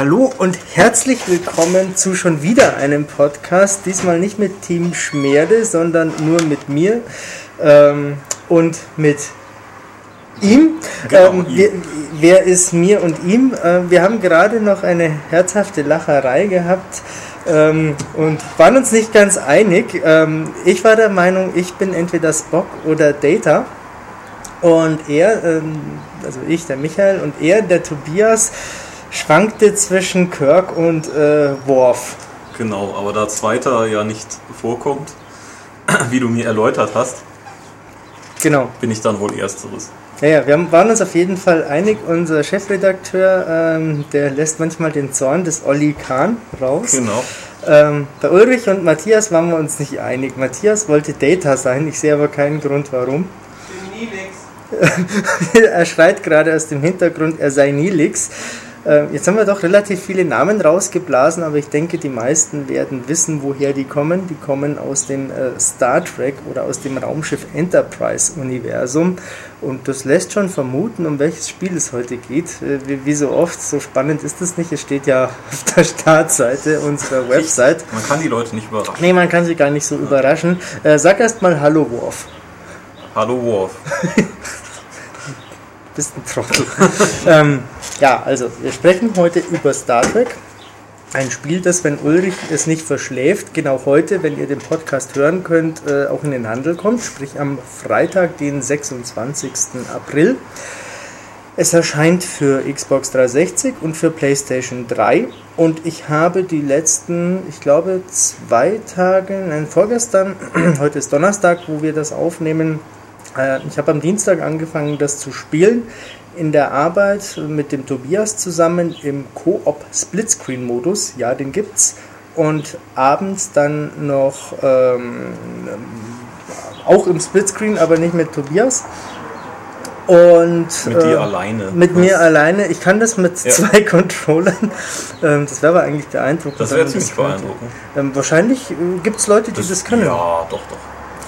Hallo und herzlich willkommen zu schon wieder einem Podcast. Diesmal nicht mit Team Schmerde, sondern nur mit mir ähm, und mit ihm. Genau, ähm, ihm. wir, wer ist mir und ihm? Äh, wir haben gerade noch eine herzhafte Lacherei gehabt ähm, und waren uns nicht ganz einig. Ähm, ich war der Meinung, ich bin entweder Spock oder Data. Und er, ähm, also ich, der Michael, und er, der Tobias, schwankte zwischen Kirk und äh, Worf. Genau, aber da Zweiter ja nicht vorkommt, wie du mir erläutert hast, Genau. bin ich dann wohl Ersteres. Ja, ja, wir haben- waren uns auf jeden Fall einig. Unser Chefredakteur, ähm, der lässt manchmal den Zorn des Olli Kahn raus. Genau. Ähm, bei Ulrich und Matthias waren wir uns nicht einig. Matthias wollte Data sein, ich sehe aber keinen Grund warum. er schreit gerade aus dem Hintergrund, er sei Nilix. Äh, Jetzt haben wir doch relativ viele Namen rausgeblasen, aber ich denke, die meisten werden wissen, woher die kommen. Die kommen aus dem äh, Star Trek oder aus dem Raumschiff Enterprise-Universum. Und das lässt schon vermuten, um welches Spiel es heute geht. Äh, Wie, so oft, so spannend ist es nicht. Es steht ja auf der Startseite unserer Website. Man kann die Leute nicht überraschen. Nee, man kann sie gar nicht so überraschen. Äh, Sag erst mal Hallo, Worf. Hallo Worf. bist ein Trottel. ähm, ja, also wir sprechen heute über Star Trek. Ein Spiel, das, wenn Ulrich es nicht verschläft, genau heute, wenn ihr den Podcast hören könnt, äh, auch in den Handel kommt, sprich am Freitag, den 26. April. Es erscheint für Xbox 360 und für PlayStation 3 und ich habe die letzten, ich glaube, zwei Tage, nein, vorgestern, heute ist Donnerstag, wo wir das aufnehmen, ich habe am Dienstag angefangen, das zu spielen. In der Arbeit mit dem Tobias zusammen im Koop Splitscreen-Modus. Ja, den gibt's. Und abends dann noch ähm, auch im Splitscreen, aber nicht mit Tobias. Und Mit dir äh, alleine. mit Das- mir alleine. Ich kann das mit Ja. zwei Controllern. Ähm, das wäre aber eigentlich beeindruckend. Das wäre ziemlich beeindruckend. Ähm, wahrscheinlich äh, gibt es Leute, die das, können. Ja, doch, doch.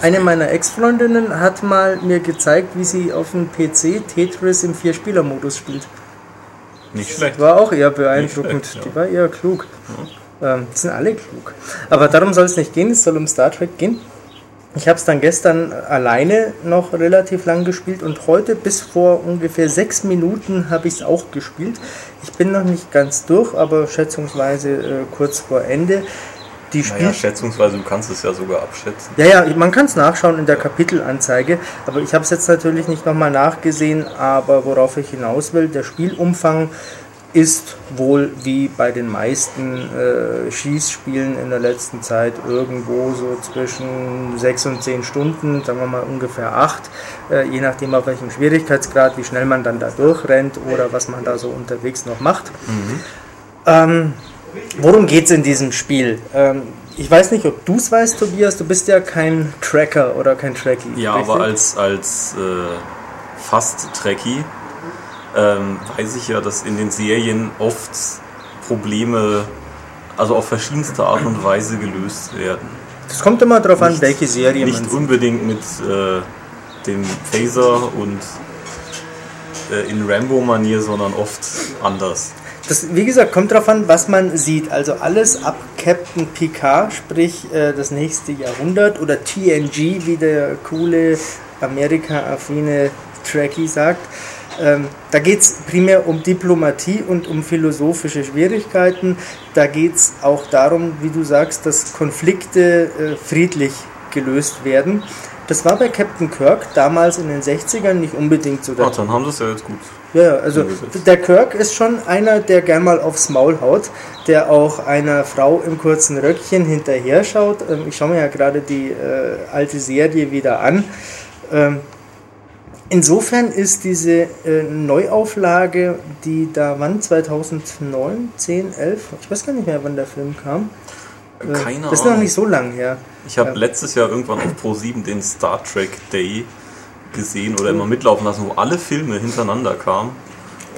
Eine meiner Ex-Freundinnen hat mal mir gezeigt, wie sie auf dem PC Tetris im Vierspieler-Modus spielt. Nicht schlecht. War auch eher beeindruckend. schlecht, ja. Die war eher klug. Ähm, die sind alle klug. Aber darum soll es nicht gehen, es soll um Star Trek gehen. Ich habe es dann gestern alleine noch relativ lang gespielt und heute bis vor ungefähr sechs Minuten habe ich es auch gespielt. Ich bin noch nicht ganz durch, aber schätzungsweise äh, kurz vor Ende. Die Naja, schätzungsweise, du kannst es ja sogar abschätzen. ja, ja, man kann es nachschauen in der Kapitelanzeige, aber ich habe es jetzt natürlich nicht nochmal nachgesehen, aber worauf ich hinaus will, der Spielumfang ist wohl wie bei den meisten äh, Schießspielen in der letzten Zeit irgendwo so zwischen 6 und 10 Stunden, sagen wir mal ungefähr 8, äh, je nachdem auf welchem Schwierigkeitsgrad, wie schnell man dann da durchrennt oder was man da so unterwegs noch macht. Ähm, worum geht es in diesem Spiel? Ähm, ich weiß nicht, ob du es weißt, Tobias, du bist ja kein Tracker oder kein Trekkie. Ja, richtig? aber als, als äh, Fast-Trekkie ähm, weiß ich ja, dass in den Serien oft Probleme also auf verschiedenste Art und Weise gelöst werden. Das kommt immer darauf an, Nicht- welche Serie Nicht man sieht. unbedingt mit äh, dem Phaser und äh, in Rambo-Manier, sondern oft anders. Das, wie gesagt, kommt darauf an, was man sieht. Also alles ab Captain Picard, sprich äh, das nächste Jahrhundert, oder TNG, wie der coole Amerika-affine Trekkie sagt. Ähm, da geht es primär um Diplomatie und um philosophische Schwierigkeiten. Da geht es auch darum, wie du sagst, dass Konflikte äh, friedlich gelöst werden. Das war bei Captain Kirk damals in den 60ern nicht unbedingt so Ach, dann haben sie es ja jetzt gut. Ja, ja, also der Kirk ist schon einer, der gern mal aufs Maul haut, der auch einer Frau im kurzen Röckchen hinterher schaut. Ähm, Ich schaue mir ja gerade die äh, alte Serie wieder an. Ähm, insofern ist diese äh, Neuauflage, die da wann 2009, 10, 11, ich weiß gar nicht mehr, wann der Film kam. Äh, Keine das ist noch Ahnung. nicht so lang her. Ich habe Ja. letztes Jahr irgendwann auf Pro7 den Star Trek Day gesehen oder immer mitlaufen lassen, wo alle Filme hintereinander kamen.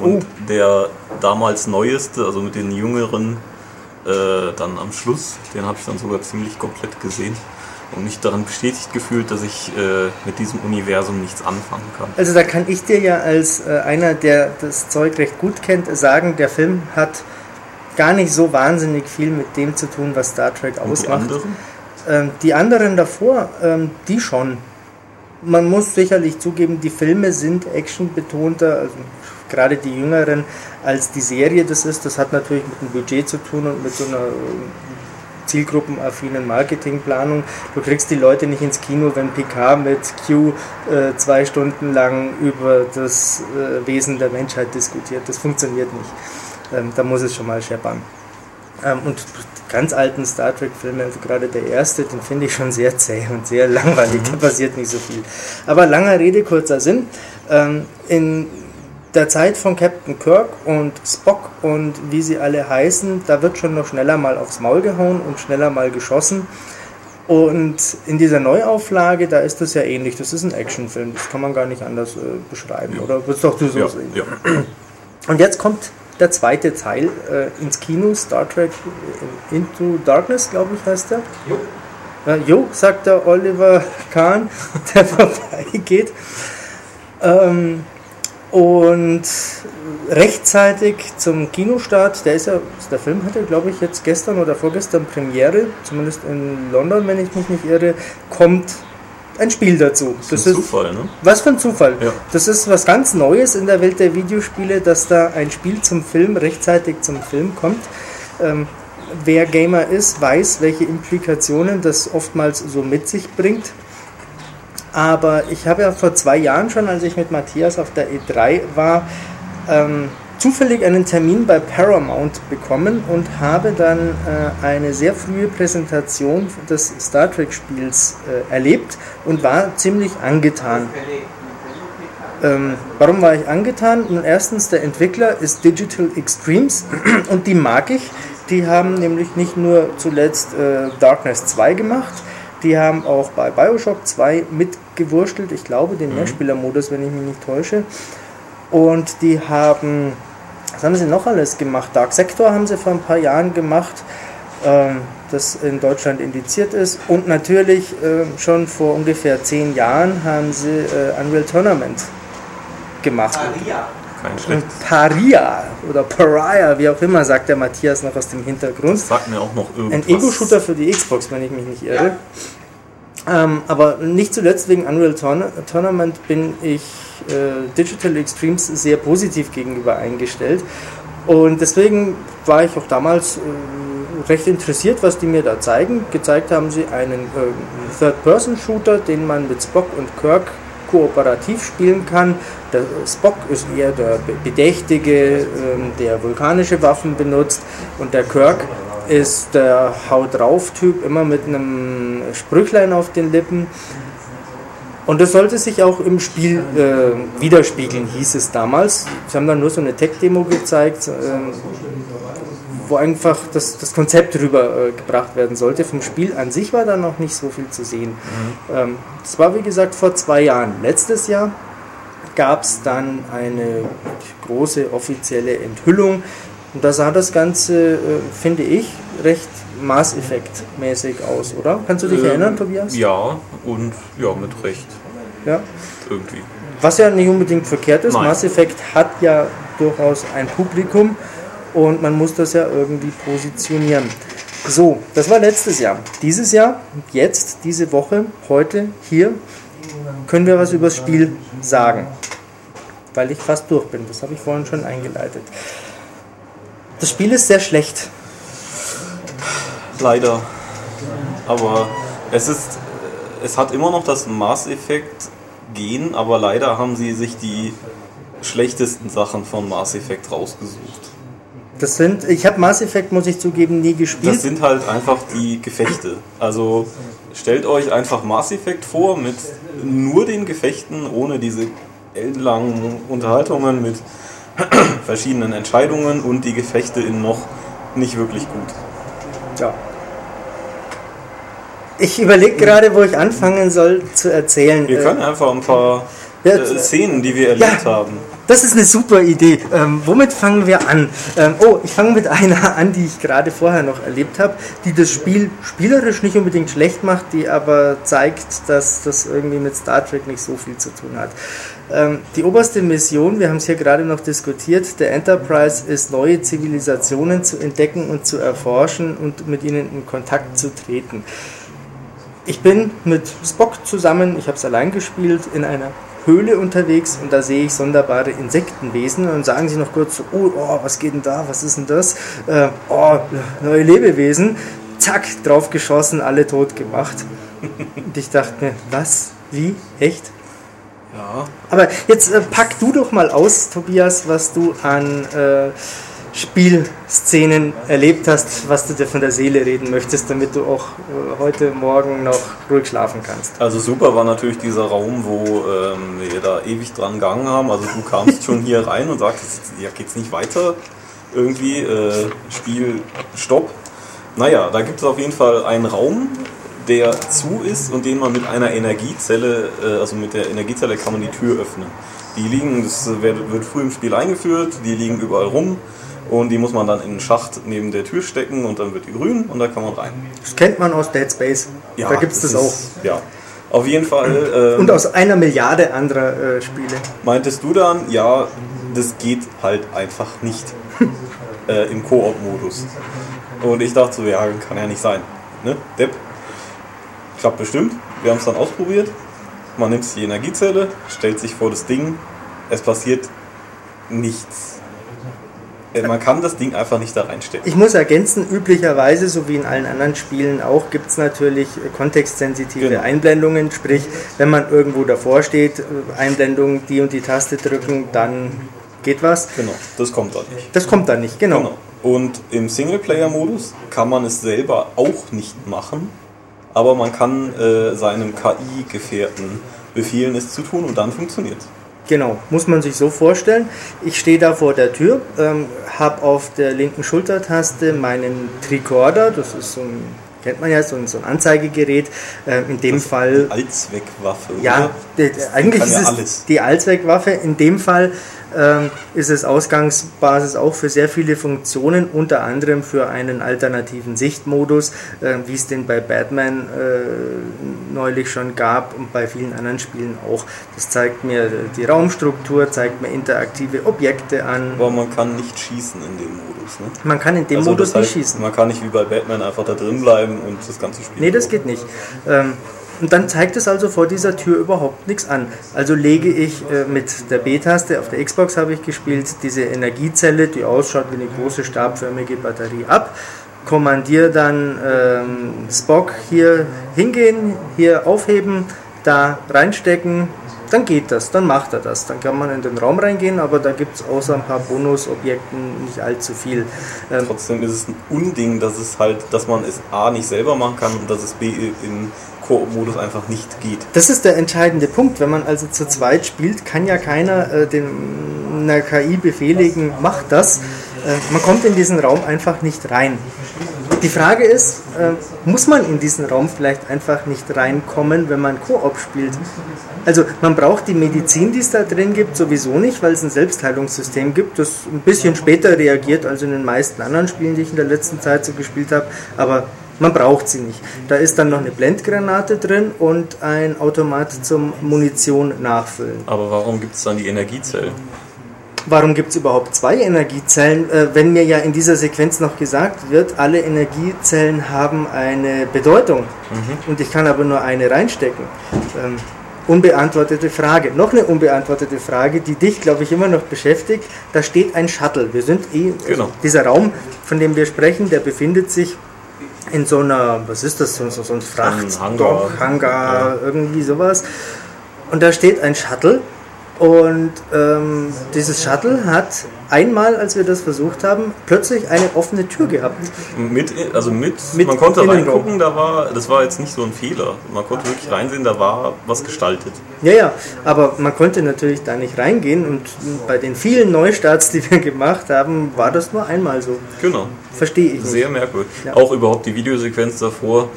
Und Oh. der damals neueste, also mit den jüngeren, äh, dann am Schluss, den habe ich dann sogar ziemlich komplett gesehen. und mich darin bestätigt gefühlt, dass ich äh, mit diesem Universum nichts anfangen kann. Also da kann ich dir ja als äh, einer, der das Zeug recht gut kennt, sagen, der Film hat gar nicht so wahnsinnig viel mit dem zu tun, was Star Trek Und die ausmacht. anderen? Ähm, die anderen davor, ähm, die schon. Man muss sicherlich zugeben, die Filme sind actionbetonter, also gerade die jüngeren, als die Serie das ist. Das hat natürlich mit dem Budget zu tun und mit so einer äh, zielgruppenaffinen Marketingplanung. Du kriegst die Leute nicht ins Kino, wenn PK mit Q äh, zwei Stunden lang über das äh, Wesen der Menschheit diskutiert. Das funktioniert nicht. Ähm, da muss es schon mal scheppern. Ähm, und ganz alten Star Trek-Filme, also gerade der erste, den finde ich schon sehr zäh und sehr langweilig. Da passiert nicht so viel. Aber langer Rede, kurzer Sinn. Ähm, in der Zeit von Captain Kirk und Spock und wie sie alle heißen, da wird schon noch schneller mal aufs Maul gehauen und schneller mal geschossen. Und in dieser Neuauflage, da ist das ja ähnlich. Das ist ein Actionfilm, das kann man gar nicht anders äh, beschreiben. Oder würdest doch du so Ja, sehen? ja. Und jetzt kommt der zweite Teil äh, ins Kino, Star Trek Into Darkness, glaube ich, heißt der. Jo. Ja, jo, sagt der Oliver Kahn, der vorbeigeht. Ähm, und rechtzeitig zum Kinostart, der ist ja, der Film hatte, glaube ich, jetzt gestern oder vorgestern Premiere, zumindest in London, wenn ich mich nicht irre, kommt ein Spiel dazu. Das ist ein Zufall, ne? Was für ein Zufall. Ja. Das ist was ganz Neues in der Welt der Videospiele, dass da ein Spiel zum Film rechtzeitig zum Film kommt. Ähm, wer Gamer ist, weiß, welche Implikationen das oftmals so mit sich bringt. Aber ich habe ja vor zwei Jahren schon, als ich mit Matthias auf der E3 war, ähm, zufällig einen Termin bei Paramount bekommen und habe dann äh, eine sehr frühe Präsentation des Star Trek-Spiels äh, erlebt und war ziemlich angetan. Ähm, warum war ich angetan? Nun, erstens, der Entwickler ist Digital Extremes und die mag ich. Die haben nämlich nicht nur zuletzt äh, Darkness 2 gemacht, die haben auch bei Bioshock 2 mitgewurstelt, ich glaube, den Mehrspielermodus, wenn ich mich nicht täusche. Und die haben, was haben sie noch alles gemacht? Dark Sector haben sie vor ein paar Jahren gemacht, ähm, das in Deutschland indiziert ist. Und natürlich äh, schon vor ungefähr zehn Jahren haben sie äh, Unreal Tournament gemacht. Kein schlechtes. Paria oder Pariah, wie auch immer, sagt der Matthias noch aus dem Hintergrund. Das sagt mir auch noch irgendwas. Ein Ego-Shooter für die Xbox, wenn ich mich nicht irre. Ähm, aber nicht zuletzt wegen Unreal Tourna- Tournament bin ich äh, Digital Extremes sehr positiv gegenüber eingestellt. Und deswegen war ich auch damals äh, recht interessiert, was die mir da zeigen. Gezeigt haben sie einen äh, Third-Person-Shooter, den man mit Spock und Kirk kooperativ spielen kann. Der Spock ist eher der Be- Bedächtige, ähm, der vulkanische Waffen benutzt und der Kirk ist der Haut drauf Typ, immer mit einem Sprüchlein auf den Lippen. Und das sollte sich auch im Spiel äh, widerspiegeln, hieß es damals. Sie haben dann nur so eine Tech-Demo gezeigt, ähm, wo einfach das, das Konzept rübergebracht äh, werden sollte. Vom Spiel an sich war da noch nicht so viel zu sehen. Ähm, das war wie gesagt vor zwei Jahren. Letztes Jahr gab es dann eine große offizielle Enthüllung. Und da sah das Ganze, äh, finde ich, recht Mass Effect-mäßig aus, oder? Kannst du dich Ähm, erinnern, Tobias? Ja, und ja, mit Recht. Ja. Irgendwie. Was ja nicht unbedingt verkehrt ist. Nein. Mass Effect hat ja durchaus ein Publikum und man muss das ja irgendwie positionieren. So, das war letztes Jahr. Dieses Jahr, jetzt, diese Woche, heute, hier, können wir was über das Spiel sagen. Weil ich fast durch bin. Das habe ich vorhin schon eingeleitet. Das Spiel ist sehr schlecht. Leider. Aber es ist. Es hat immer noch das Mass Effect Gen, aber leider haben sie sich die schlechtesten Sachen von Mass Effect rausgesucht. Das sind, ich habe Mass Effect, muss ich zugeben, nie gespielt. Das sind halt einfach die Gefechte. Also stellt euch einfach Mass Effect vor mit nur den Gefechten, ohne diese ellenlangen Unterhaltungen mit verschiedenen Entscheidungen und die Gefechte in noch nicht wirklich gut. Ja. Ich überlege gerade, wo ich anfangen soll zu erzählen. Wir Äh, können einfach ein paar Ja, äh, Szenen, die wir erlebt ja. haben. Das ist eine super Idee. Ähm, womit fangen wir an? Ähm, oh, ich fange mit einer an, die ich gerade vorher noch erlebt habe, die das Spiel spielerisch nicht unbedingt schlecht macht, die aber zeigt, dass das irgendwie mit Star Trek nicht so viel zu tun hat. Ähm, die oberste Mission, wir haben es hier gerade noch diskutiert, der Enterprise ist, neue Zivilisationen zu entdecken und zu erforschen und mit ihnen in Kontakt zu treten. Ich bin mit Spock zusammen, ich habe es allein gespielt, in einer Höhle unterwegs und da sehe ich sonderbare Insektenwesen und sagen sie noch kurz so, oh, oh was geht denn da, was ist denn das? Äh, oh, neue Lebewesen. Zack, drauf geschossen, alle tot gemacht. Und ich dachte mir, was? Wie? Echt? Ja. Aber jetzt äh, pack du doch mal aus, Tobias, was du an äh, Spielszenen erlebt hast, was du dir von der Seele reden möchtest, damit du auch äh, heute Morgen noch ruhig schlafen kannst. Also super war natürlich dieser Raum, wo ähm, wir da ewig dran gegangen haben. Also du kamst schon hier rein und sagtest, ja geht's nicht weiter. Irgendwie, äh, Spiel, Stopp. Naja, da gibt es auf jeden Fall einen Raum, der zu ist und den man mit einer Energiezelle, äh, also mit der Energiezelle kann man die Tür öffnen. Die liegen, das wird, früh im Spiel eingeführt, die liegen überall rum und die muss man dann in einen Schacht neben der Tür stecken und dann wird die grün und da kann man rein. Das kennt man aus Dead Space. Ja, da gibt es das, ist- auch. Ja, auf jeden Fall. Ähm, Und aus einer Milliarde anderer äh, Spiele. meintest du dann, ja, das geht halt einfach nicht äh, im Koop-Modus. Und ich dachte so, ja, kann ja nicht sein. Ne? Depp. Klappt bestimmt. Wir haben es dann ausprobiert. Man nimmt die Energiezelle, stellt sich vor das Ding. Es passiert nichts. Äh, Man kann das Ding einfach nicht da reinstecken. Ich muss ergänzen, üblicherweise, so wie in allen anderen Spielen auch, gibt es natürlich kontextsensitive Genau. Einblendungen. Sprich, wenn man irgendwo davor steht, äh, Einblendung, die und die Taste drücken, dann geht was. Genau, das kommt dann nicht. Das kommt dann nicht, genau. Genau. Und im Singleplayer-Modus kann man es selber auch nicht machen, aber man kann äh, seinem KI-Gefährten befehlen, es zu tun und dann funktioniert Genau, muss man sich so vorstellen. Ich stehe da vor der Tür, ähm, habe auf der linken Schultertaste meinen Tricorder, das ist so ein, kennt man ja, so ein, so ein Anzeigegerät. Ähm, in dem Fall, Allzweckwaffe. ja, oder? die, eigentlich ist ja es alles. die Allzweckwaffe. In dem Fall ist es Ausgangsbasis auch für sehr viele Funktionen, unter anderem für einen alternativen Sichtmodus, äh, wie es den bei Batman äh, neulich schon gab und bei vielen anderen Spielen auch. Das zeigt mir die Raumstruktur, zeigt mir interaktive Objekte an. Aber man kann nicht schießen in dem Modus. Ne? Man kann in dem Also Modus das heißt, nicht schießen. Man kann nicht wie bei Batman einfach da drin bleiben und das ganze Spiel. Nee, das geht nicht. Ähm, und dann zeigt es also vor dieser Tür überhaupt nichts an. Also lege ich äh, mit der B-Taste, auf der Xbox habe ich gespielt, diese Energiezelle, die ausschaut wie eine große stabförmige Batterie ab, kommandiere dann ähm, Spock hier hingehen, hier aufheben, da reinstecken, dann geht das, dann macht er das. Dann kann man in den Raum reingehen, aber da gibt es außer ein paar Bonusobjekten nicht allzu viel. Ähm, Trotzdem ist es ein Unding, dass es halt, dass man es A nicht selber machen kann und dass es B im Koop-Modus einfach nicht geht. Das ist der entscheidende Punkt. Wenn man also zu zweit spielt, kann ja keiner äh, dem, einer KI befehligen, mach das. Äh, man kommt in diesen Raum einfach nicht rein. Die Frage ist, äh, muss man in diesen Raum vielleicht einfach nicht reinkommen, wenn man Koop spielt? Also man braucht die Medizin, die es da drin gibt, sowieso nicht, weil es ein Selbstheilungssystem gibt, das ein bisschen später reagiert als in den meisten anderen Spielen, die ich in der letzten Zeit so gespielt habe. Aber man braucht sie nicht. Da ist dann noch eine Blendgranate drin und ein Automat zum Munition nachfüllen. Aber warum gibt es dann die Energiezellen? Warum gibt es überhaupt zwei Energiezellen, äh, wenn mir ja in dieser Sequenz noch gesagt wird, alle Energiezellen haben eine Bedeutung und ich kann aber nur eine reinstecken? Ähm, unbeantwortete Frage. Noch eine unbeantwortete Frage, die dich, glaube ich, immer noch beschäftigt. Da steht ein Shuttle. Wir sind eh, also Genau. dieser Raum, von dem wir sprechen, der befindet sich in so einer, was ist das, so, so, ein Frachtdock, Hangar. Hangar, irgendwie sowas. Und da steht ein Shuttle und ähm, dieses Shuttle hat einmal, als wir das versucht haben, plötzlich eine offene Tür gehabt. Mit, also mit, Mit man konnte reingucken, da war, das war jetzt nicht so ein Fehler. Man konnte wirklich reinsehen, da war was gestaltet. Ja, ja, aber man konnte natürlich da nicht reingehen und bei den vielen Neustarts, die wir gemacht haben, war das nur einmal so. Genau. Verstehe ich nicht. Sehr merkwürdig. Ja. Auch überhaupt die Videosequenz davor,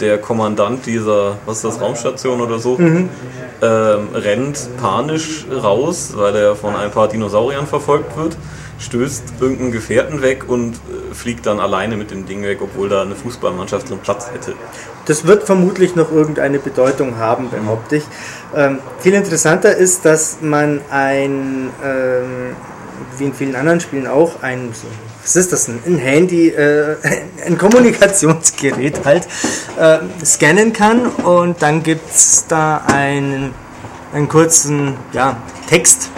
der Kommandant dieser, was ist das, Raumstation oder so, Mhm. ähm, rennt panisch raus, weil er von ein paar Dinosauriern verfolgt wird, stößt irgendeinen Gefährten weg und äh, fliegt dann alleine mit dem Ding weg, obwohl da eine Fußballmannschaft drin Platz hätte. Das wird vermutlich noch irgendeine Bedeutung haben, behaupte ich. Ähm, viel interessanter ist, dass man ein, ähm, wie in vielen anderen Spielen auch, ein, was ist das, ein Handy, äh, ein Kommunikationsgerät halt, äh, scannen kann und dann gibt es da einen, einen kurzen ja, Text,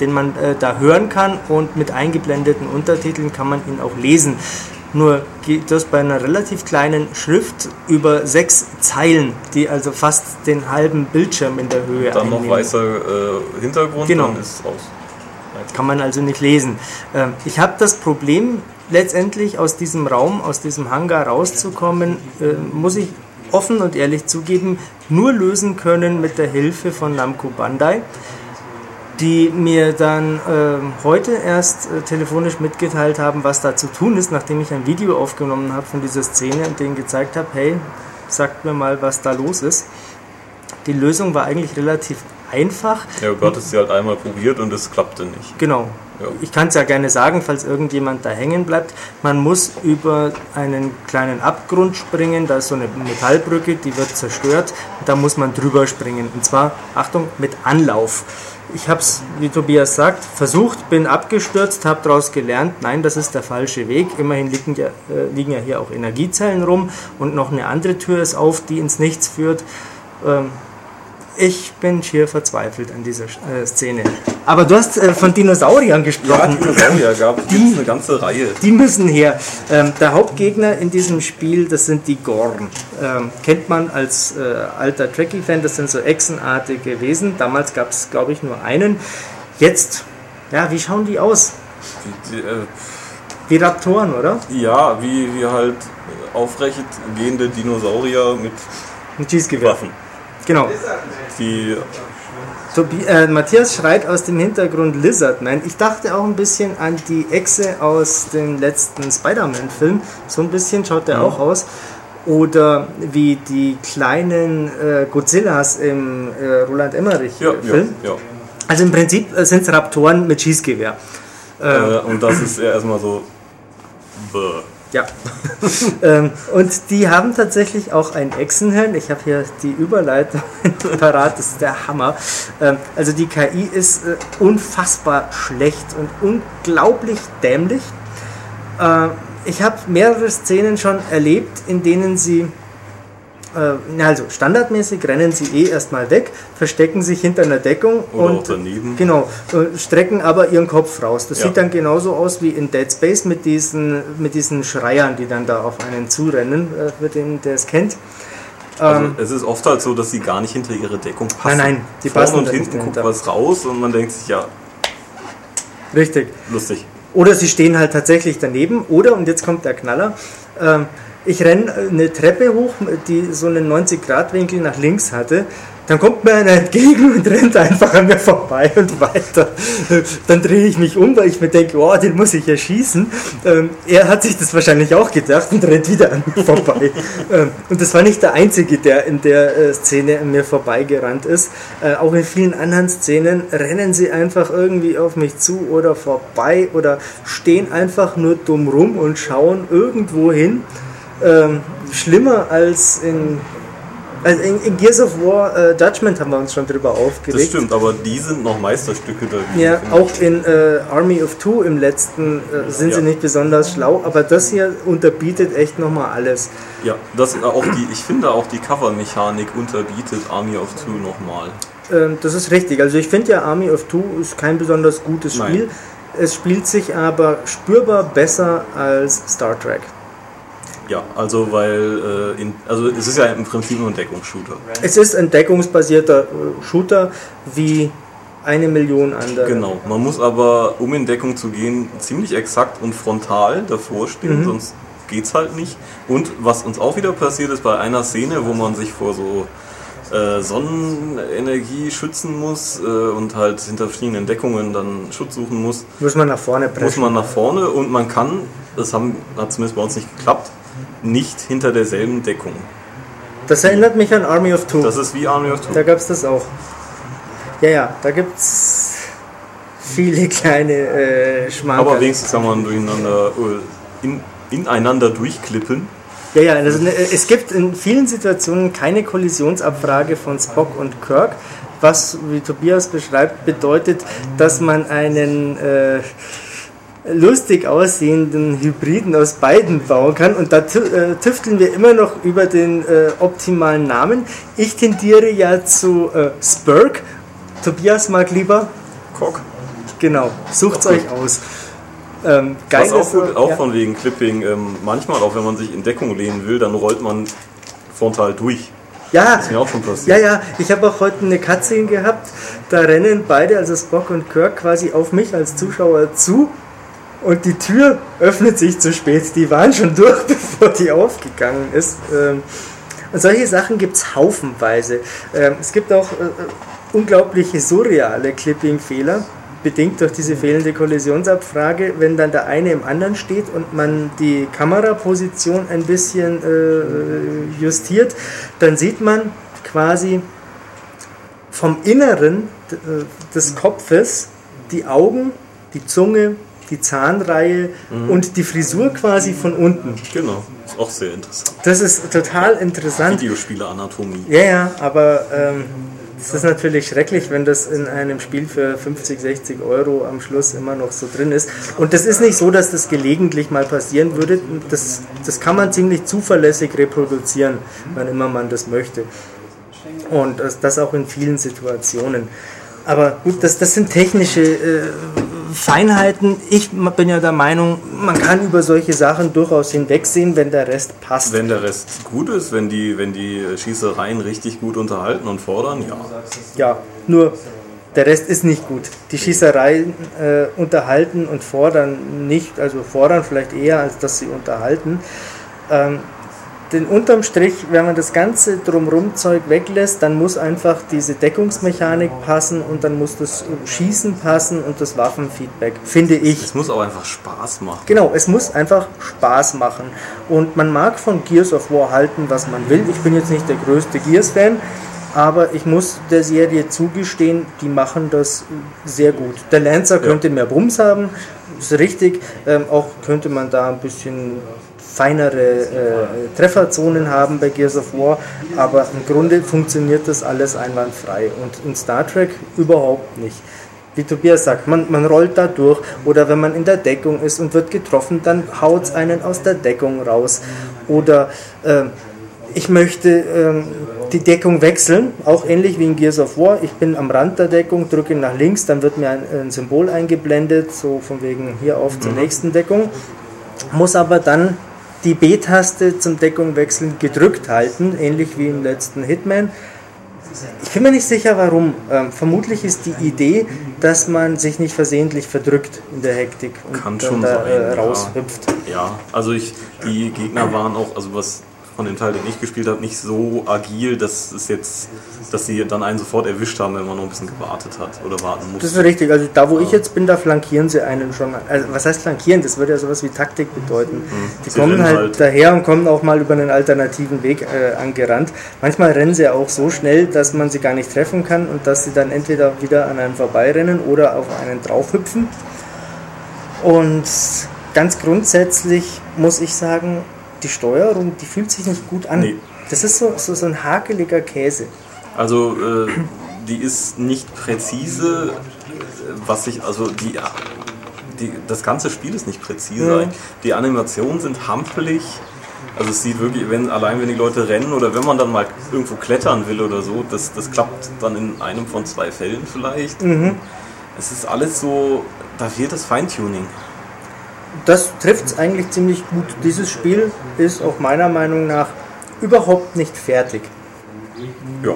den man äh, da hören kann und mit eingeblendeten Untertiteln kann man ihn auch lesen. Nur geht das bei einer relativ kleinen Schrift über sechs Zeilen, die also fast den halben Bildschirm in der Höhe Dann noch einnehmen. weißer äh, Hintergrund, Genau. dann ist es aus. Kann man also nicht lesen. Ähm, Ich habe das Problem, letztendlich aus diesem Raum, aus diesem Hangar rauszukommen, äh, muss ich offen und ehrlich zugeben, nur lösen können mit der Hilfe von Namco Bandai, die mir dann ähm, heute erst äh, telefonisch mitgeteilt haben, was da zu tun ist, nachdem ich ein Video aufgenommen habe von dieser Szene und denen gezeigt habe, hey, sagt mir mal, was da los ist. Die Lösung war eigentlich relativ einfach. Ja, du hattest sie halt einmal probiert und es klappte nicht. Genau. Ja. Ich kann es ja gerne sagen, falls irgendjemand da hängen bleibt. Man muss über einen kleinen Abgrund springen. Da ist so eine Metallbrücke, die wird zerstört. Da muss man drüber springen. Und zwar, Achtung, mit Anlauf. Ich habe es, wie Tobias sagt, versucht, bin abgestürzt, habe daraus gelernt, nein, das ist der falsche Weg. Immerhin liegen ja, äh, liegen ja hier auch Energiezellen rum und noch eine andere Tür ist auf, die ins Nichts führt. Ähm, ich bin schier verzweifelt an dieser äh, Szene. Aber du hast äh, von Dinosauriern Ja, gesprochen. Dinosaurier gab es eine ganze Reihe. Die müssen her. Ähm, der Hauptgegner in diesem Spiel, das sind die Gorn. Ähm, kennt man als äh, alter Trekkie-Fan, das sind so echsenartige Wesen. Damals gab es, glaube ich, nur einen. Jetzt, ja, wie schauen die aus? Die, die, äh, Wie Raptoren, oder? ja, wie, wie halt aufrecht gehende Dinosaurier mit Ein Schießgewehr. Waffen. Genau. Die Tobi äh, Matthias schreit aus dem Hintergrund Lizardman. Ich dachte auch ein bisschen an die Echse aus dem letzten Spider-Man-Film. So ein bisschen schaut der Ja. auch aus. Oder wie die kleinen äh, Godzillas im äh, Roland ja, Emmerich-Film. ja, ja. Also im Prinzip äh, sind es Raptoren mit Schießgewehr. Äh, und das ist erstmal so. Bäh. Ja. ähm, und die haben tatsächlich auch ein Echsenhirn. Ich habe hier die Überleitung parat, das ist der Hammer. Ähm, also die KI ist äh, unfassbar schlecht und unglaublich dämlich. Äh, ich habe mehrere Szenen schon erlebt, in denen sie äh, also standardmäßig rennen sie eh erstmal weg, verstecken sich hinter einer Deckung Oder auch und daneben. genau äh, strecken aber ihren Kopf raus. Das Ja. sieht dann genauso aus wie in Dead Space mit diesen mit diesen Schreiern, die dann da auf einen zurennen, äh, für den der es kennt. Also Ähm, es ist oft halt so, dass sie gar nicht hinter ihre Deckung passen. Nein, nein, die Vorne passen und da nicht hinten guckt was raus und man denkt sich, ja, richtig. lustig. Oder sie stehen halt tatsächlich daneben. Oder, und jetzt kommt der Knaller, ähm, ich renne eine Treppe hoch, die so einen 90-Grad-Winkel nach links hatte. Dann kommt mir einer entgegen und rennt einfach an mir vorbei und weiter. Dann drehe ich mich um, weil ich mir denke, oh, den muss ich erschießen. Ähm, er hat sich das wahrscheinlich auch gedacht und rennt wieder an mir vorbei. ähm, und das war nicht der Einzige, der in der äh, Szene an mir vorbeigerannt ist. Äh, auch in vielen anderen Szenen rennen sie einfach irgendwie auf mich zu oder vorbei oder stehen einfach nur dumm rum und schauen irgendwo hin. Ähm, schlimmer als in, also in, in Gears of War äh, Judgment haben wir uns schon drüber aufgeregt. Das stimmt, aber die sind noch Meisterstücke dagegen. Ja, auch in äh, Army of Two im letzten äh, sind sie Ja. nicht besonders schlau, aber das hier unterbietet echt nochmal alles. Ja, das äh, auch die, ich finde auch die Covermechanik unterbietet Army of Two nochmal. Ähm, das ist richtig. Also ich finde ja Army of Two ist kein besonders gutes Nein. Spiel. Es spielt sich aber spürbar besser als Star Trek. Ja, also weil, äh, in, also es ist ja im Prinzip nur ein Deckungsshooter. Es ist ein deckungsbasierter äh, Shooter wie eine Million andere. Genau, man muss aber, um in Deckung zu gehen, ziemlich exakt und frontal davor stehen, Mhm. sonst geht's halt nicht. Und was uns auch wieder passiert ist bei einer Szene, wo man sich vor so äh, Sonnenenergie schützen muss äh, und halt hinter verschiedenen Deckungen dann Schutz suchen muss, Muss man nach vorne muss preschen. man nach vorne und man kann, das haben, hat zumindest bei uns nicht geklappt, nicht hinter derselben Deckung. Das erinnert mich an Army of Two. Das ist wie Army of Two. Da gab es das auch. Ja, ja, da gibt es viele kleine äh, Schmankerl. Aber wenigstens kann man durcheinander, äh, in, ineinander durchklippen. Ja, ja, also es gibt in vielen Situationen keine Kollisionsabfrage von Spock und Kirk, was, wie Tobias beschreibt, bedeutet, dass man einen äh, lustig aussehenden Hybriden aus beiden bauen kann. Und da äh, tüfteln wir immer noch über den äh, optimalen Namen. Ich tendiere ja zu äh, Spurk. Tobias mag lieber Cock. Genau, sucht's okay. euch aus. Ähm, geil Was auch, gut, auch ja. von wegen Clipping, ähm, manchmal auch wenn man sich in Deckung lehnen will, dann rollt man frontal durch. Ja, das ist mir auch schon passiert. Ja, ja, ich habe auch heute eine Cutscene gehabt, da rennen beide, also Spock und Kirk, quasi auf mich als Zuschauer zu und die Tür öffnet sich zu spät. Die waren schon durch, bevor die aufgegangen ist. Ähm, und solche Sachen gibt es haufenweise. Ähm, es gibt auch äh, äh, unglaubliche surreale Clipping-Fehler bedingt durch diese fehlende Kollisionsabfrage, wenn dann der eine im anderen steht und man die Kameraposition ein bisschen äh, justiert, dann sieht man quasi vom Inneren des Kopfes die Augen, die Zunge, die Zahnreihe mhm. und die Frisur quasi von unten. Genau, ist auch sehr interessant. Das ist total interessant. Videospiele-Anatomie. Ja, ja, aber ähm, es ist natürlich schrecklich, wenn das in einem Spiel für 50, 60 Euro am Schluss immer noch so drin ist. Und das ist nicht so, dass das gelegentlich mal passieren würde. Das, das kann man ziemlich zuverlässig reproduzieren, wann immer man das möchte. Und das, auch in vielen Situationen. Aber gut, das, das sind technische äh, Feinheiten. Ich bin ja der Meinung, man kann über solche Sachen durchaus hinwegsehen, wenn der Rest passt. Wenn der Rest gut ist, wenn die, wenn die Schießereien richtig gut unterhalten und fordern, ja. Ja, nur der Rest ist nicht gut. Die Schießereien äh, unterhalten und fordern nicht, also fordern vielleicht eher, als dass sie unterhalten. Ähm, denn unterm Strich, wenn man das ganze drumrum Zeug weglässt, dann muss einfach diese Deckungsmechanik passen und dann muss das Schießen passen und das Waffenfeedback, finde ich. Es muss auch einfach Spaß machen. Genau, es muss einfach Spaß machen. Und man mag von Gears of War halten, was man will. Ich bin jetzt nicht der größte Gears-Fan, aber ich muss der Serie zugestehen, die machen das sehr gut. Der Lancer könnte ja. mehr Bums haben, ist richtig. Ähm, auch könnte man da ein bisschen feinere äh, Trefferzonen haben bei Gears of War, aber im Grunde funktioniert das alles einwandfrei und in Star Trek überhaupt nicht. Wie Tobias sagt, man, man rollt da durch oder wenn man in der Deckung ist und wird getroffen, dann haut es einen aus der Deckung raus. Oder äh, ich möchte äh, die Deckung wechseln, auch ähnlich wie in Gears of War. Ich bin am Rand der Deckung, drücke nach links, dann wird mir ein, ein Symbol eingeblendet, so von wegen hier auf zur mhm. nächsten Deckung. Muss aber dann die B-Taste zum Deckung wechseln gedrückt halten, ähnlich wie im letzten Hitman. Ich bin mir nicht sicher, warum. Ähm, vermutlich ist die Idee, dass man sich nicht versehentlich verdrückt in der Hektik und Kann dann da sein, äh, raushüpft. Ja. ja, also ich, die Gegner waren auch, also was von dem Teil, den ich gespielt habe, nicht so agil, dass es jetzt, dass sie dann einen sofort erwischt haben, wenn man noch ein bisschen gewartet hat oder warten musste. Das ist richtig. Also da, wo ja. ich jetzt bin, da flankieren sie einen schon. Also was heißt flankieren? Das würde ja sowas wie Taktik bedeuten. Mhm. Die sie kommen halt, halt, daher und kommen auch mal über einen alternativen Weg äh, angerannt. Manchmal rennen sie auch so schnell, dass man sie gar nicht treffen kann und dass sie dann entweder wieder an einem vorbeirennen oder auf einen draufhüpfen. Und ganz grundsätzlich muss ich sagen, die Steuerung, die fühlt sich nicht gut an. Nee. Das ist so, so, so ein hakeliger Käse. Also äh, die ist nicht präzise, was ich, also die, die, das ganze Spiel ist nicht präzise. Mhm. Die Animationen sind hampelig. Also es sieht wirklich, wenn, allein wenn die Leute rennen oder wenn man dann mal irgendwo klettern will oder so, das, das klappt dann in einem von zwei Fällen vielleicht. Mhm. Es ist alles so, da fehlt das Feintuning das trifft es eigentlich ziemlich gut. Dieses Spiel ist auch meiner Meinung nach überhaupt nicht fertig. Ja.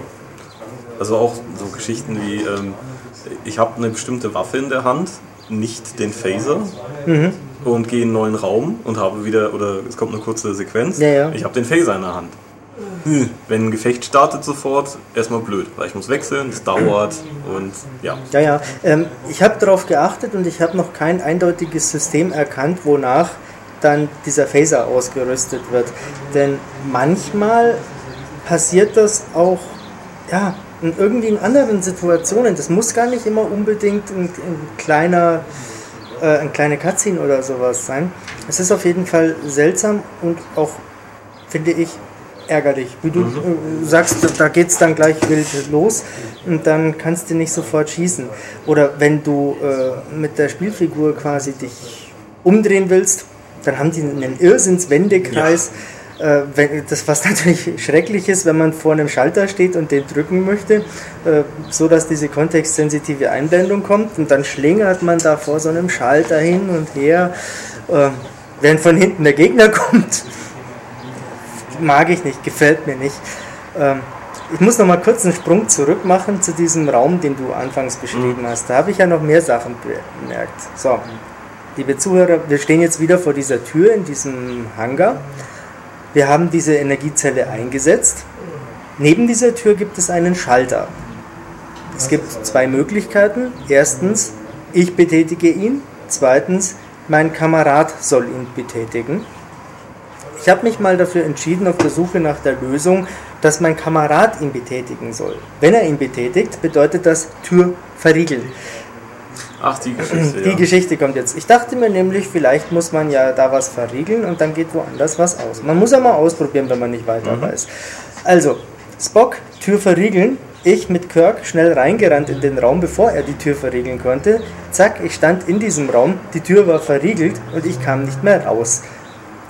Also auch so Geschichten wie, ähm, ich habe eine bestimmte Waffe in der Hand, nicht den Phaser, mhm. und gehe in einen neuen Raum und habe wieder, oder es kommt eine kurze Sequenz, ja, ja. ich habe den Phaser in der Hand. Hm. Wenn ein Gefecht startet sofort, erstmal blöd, weil ich muss wechseln, es dauert und ja. Ja, ja. Ähm, ich habe darauf geachtet und ich habe noch kein eindeutiges System erkannt, wonach dann dieser Phaser ausgerüstet wird. Denn manchmal passiert das auch ja, in irgendwie in anderen Situationen. Das muss gar nicht immer unbedingt ein, ein kleiner äh, eine kleine Cutscene oder sowas sein. Es ist auf jeden Fall seltsam und auch, finde ich, ärgerlich. Wie du mhm. sagst, da geht es dann gleich wild los und dann kannst du nicht sofort schießen. Oder wenn du äh, mit der Spielfigur quasi dich umdrehen willst, dann haben die einen Irrsinnswendekreis. Ja. Äh, wenn, das was natürlich schrecklich ist, wenn man vor einem Schalter steht und den drücken möchte, äh, so dass diese kontextsensitive Einblendung kommt und dann schlingert man da vor so einem Schalter hin und her, äh, während von hinten der Gegner kommt mag ich nicht, gefällt mir nicht. Ähm, ich muss noch mal kurz einen Sprung zurück machen zu diesem Raum, den du anfangs beschrieben mhm. hast. Da habe ich ja noch mehr Sachen bemerkt. So, liebe Zuhörer, wir stehen jetzt wieder vor dieser Tür in diesem Hangar. Wir haben diese Energiezelle eingesetzt. Neben dieser Tür gibt es einen Schalter. Es gibt zwei Möglichkeiten. Erstens, ich betätige ihn. Zweitens, mein Kamerad soll ihn betätigen. Ich habe mich mal dafür entschieden, auf der Suche nach der Lösung, dass mein Kamerad ihn betätigen soll. Wenn er ihn betätigt, bedeutet das Tür verriegeln. Ach, die Geschichte. Die ja. Geschichte kommt jetzt. Ich dachte mir nämlich, vielleicht muss man ja da was verriegeln und dann geht woanders was aus. Man muss ja mal ausprobieren, wenn man nicht weiter mhm. weiß. Also, Spock, Tür verriegeln. Ich mit Kirk schnell reingerannt in den Raum, bevor er die Tür verriegeln konnte. Zack, ich stand in diesem Raum, die Tür war verriegelt und ich kam nicht mehr raus.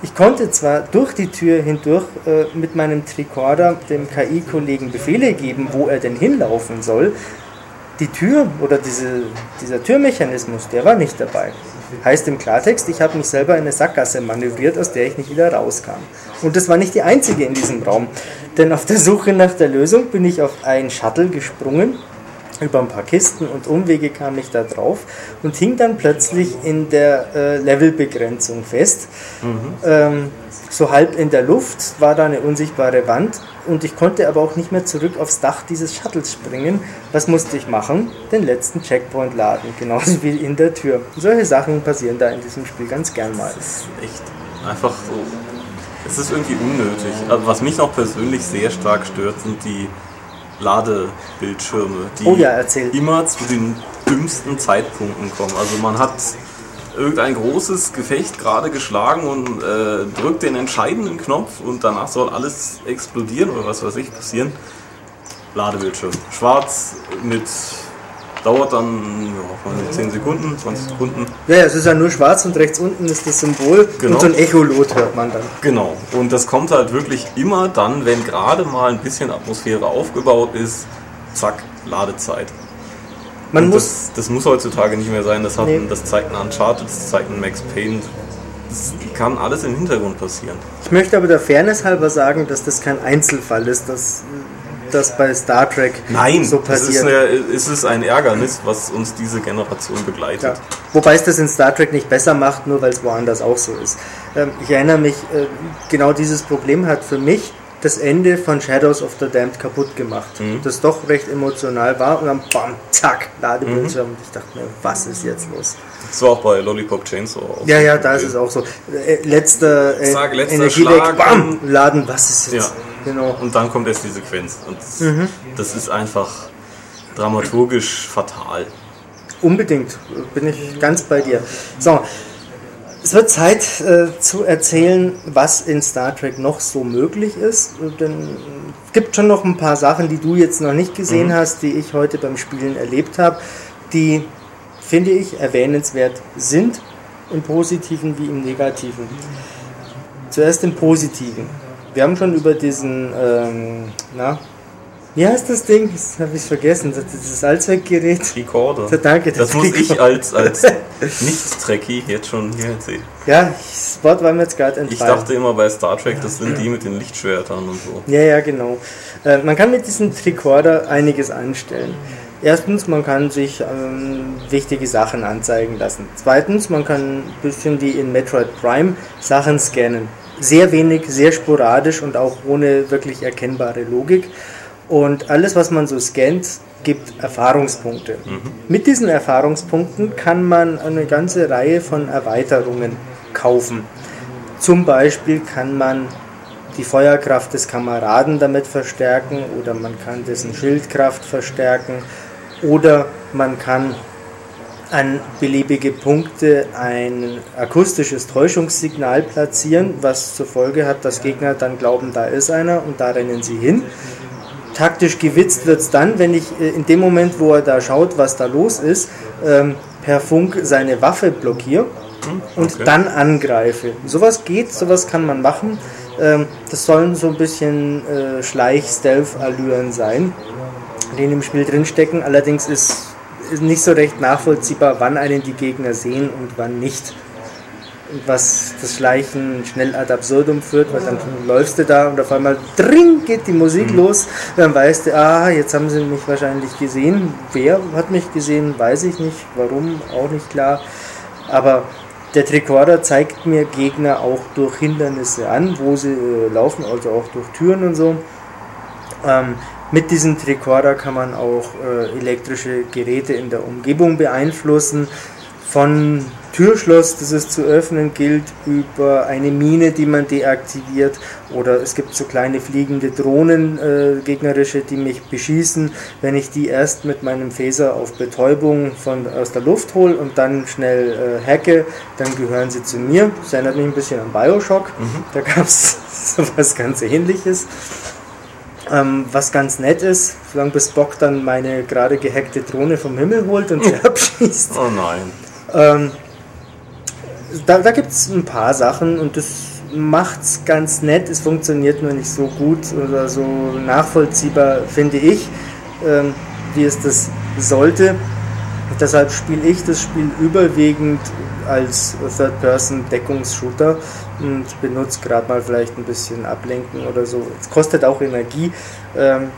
Ich konnte zwar durch die Tür hindurch äh, mit meinem Tricorder dem KI-Kollegen Befehle geben, wo er denn hinlaufen soll. Die Tür oder diese, dieser Türmechanismus, der war nicht dabei. Heißt im Klartext, ich habe mich selber in eine Sackgasse manövriert, aus der ich nicht wieder rauskam. Und das war nicht die einzige in diesem Raum. Denn auf der Suche nach der Lösung bin ich auf ein Shuttle gesprungen über ein paar Kisten und Umwege kam ich da drauf und hing dann plötzlich in der äh, Levelbegrenzung fest. Mhm. Ähm, so halb in der Luft war da eine unsichtbare Wand und ich konnte aber auch nicht mehr zurück aufs Dach dieses Shuttles springen. Was musste ich machen? Den letzten Checkpoint laden, genauso wie in der Tür. Solche Sachen passieren da in diesem Spiel ganz gern mal. Das ist echt einfach so. Es ist irgendwie unnötig. Also was mich noch persönlich sehr stark stört, sind die Ladebildschirme, die oh ja, immer zu den dümmsten Zeitpunkten kommen. Also man hat irgendein großes Gefecht gerade geschlagen und äh, drückt den entscheidenden Knopf und danach soll alles explodieren oder was weiß ich passieren. Ladebildschirm. Schwarz mit dauert dann ja, 10 Sekunden, 20 Sekunden. Ja, es ist ja nur schwarz und rechts unten ist das Symbol genau. und so ein Echolot hört man dann. Genau. Und das kommt halt wirklich immer dann, wenn gerade mal ein bisschen Atmosphäre aufgebaut ist, zack, Ladezeit. Man muss das, das, muss heutzutage nicht mehr sein. Das, hat, nee. das zeigt ein Uncharted, das zeigt ein Max Payne. Das kann alles im Hintergrund passieren. Ich möchte aber der Fairness halber sagen, dass das kein Einzelfall ist. Das das bei Star Trek Nein, so passiert. Nein, es ist ein Ärgernis, was uns diese Generation begleitet. Ja. Wobei es das in Star Trek nicht besser macht, nur weil es woanders auch so ist. Ähm, ich erinnere mich, äh, genau dieses Problem hat für mich das Ende von Shadows of the Damned kaputt gemacht. Mhm. Das doch recht emotional war und dann bam, zack, Ladebildschirm. Mhm. Und ich dachte mir, was ist jetzt los? Das war auch bei Lollipop Chainsaw. Ja, ja, da ist es auch so. Äh, letzter, äh, letzter Energiedeck, bam, Laden, was ist jetzt? Ja. Genau. Und dann kommt erst die Sequenz. Und das, mhm. das ist einfach dramaturgisch fatal. Unbedingt, bin ich ganz bei dir. So, es wird Zeit äh, zu erzählen, was in Star Trek noch so möglich ist. Denn es gibt schon noch ein paar Sachen, die du jetzt noch nicht gesehen mhm. hast, die ich heute beim Spielen erlebt habe, die, finde ich, erwähnenswert sind, im Positiven wie im Negativen. Zuerst im Positiven wir haben schon über diesen, ähm, na, wie heißt das Ding? Das habe ich vergessen. Das, dieses Allzweckgerät. Recorder. So, danke. Das, das muss Recorder. ich als, als Nicht-Trekkie jetzt schon hier erzählen. Ja, das Wort war mir jetzt gerade entfallen. Ich dachte immer bei Star Trek, das sind die mit den Lichtschwertern und so. Ja, ja, genau. Äh, man kann mit diesem Recorder einiges anstellen. Erstens, man kann sich ähm, wichtige Sachen anzeigen lassen. Zweitens, man kann ein bisschen wie in Metroid Prime Sachen scannen sehr wenig, sehr sporadisch und auch ohne wirklich erkennbare Logik. Und alles, was man so scannt, gibt Erfahrungspunkte. Mhm. Mit diesen Erfahrungspunkten kann man eine ganze Reihe von Erweiterungen kaufen. Zum Beispiel kann man die Feuerkraft des Kameraden damit verstärken oder man kann dessen Schildkraft verstärken oder man kann an beliebige Punkte ein akustisches Täuschungssignal platzieren, was zur Folge hat, dass Gegner dann glauben, da ist einer und da rennen sie hin. Taktisch gewitzt wird es dann, wenn ich äh, in dem Moment, wo er da schaut, was da los ist, ähm, per Funk seine Waffe blockiere hm, und okay. dann angreife. Sowas geht, sowas kann man machen. Ähm, das sollen so ein bisschen äh, Schleich-Stealth-Allüren sein, die in dem Spiel drinstecken. Allerdings ist nicht so recht nachvollziehbar, wann einen die Gegner sehen und wann nicht. Was das Schleichen schnell ad absurdum führt, weil dann läufst du da und auf einmal dring geht die Musik mhm. los. Dann weißt du, ah, jetzt haben sie mich wahrscheinlich gesehen. Wer hat mich gesehen, weiß ich nicht. Warum, auch nicht klar. Aber der Tricorder zeigt mir Gegner auch durch Hindernisse an, wo sie äh, laufen, also auch durch Türen und so. Ähm, mit diesem Tricorder kann man auch äh, elektrische Geräte in der Umgebung beeinflussen. Von Türschloss, das es zu öffnen gilt, über eine Mine, die man deaktiviert. Oder es gibt so kleine fliegende Drohnen, äh, gegnerische, die mich beschießen. Wenn ich die erst mit meinem Phaser auf Betäubung von, aus der Luft hole und dann schnell äh, hacke, dann gehören sie zu mir. Das erinnert mich ein bisschen an Bioshock. Mhm. Da gab es sowas ganz ähnliches. Ähm, was ganz nett ist, solange bis Bock dann meine gerade gehackte Drohne vom Himmel holt und sie abschießt. Oh nein. Ähm, da da gibt es ein paar Sachen und das macht es ganz nett. Es funktioniert nur nicht so gut oder so nachvollziehbar, finde ich, ähm, wie es das sollte. Deshalb spiele ich das Spiel überwiegend als Third-Person-Deckungsshooter und benutze gerade mal vielleicht ein bisschen Ablenken oder so. Es kostet auch Energie. Ähm,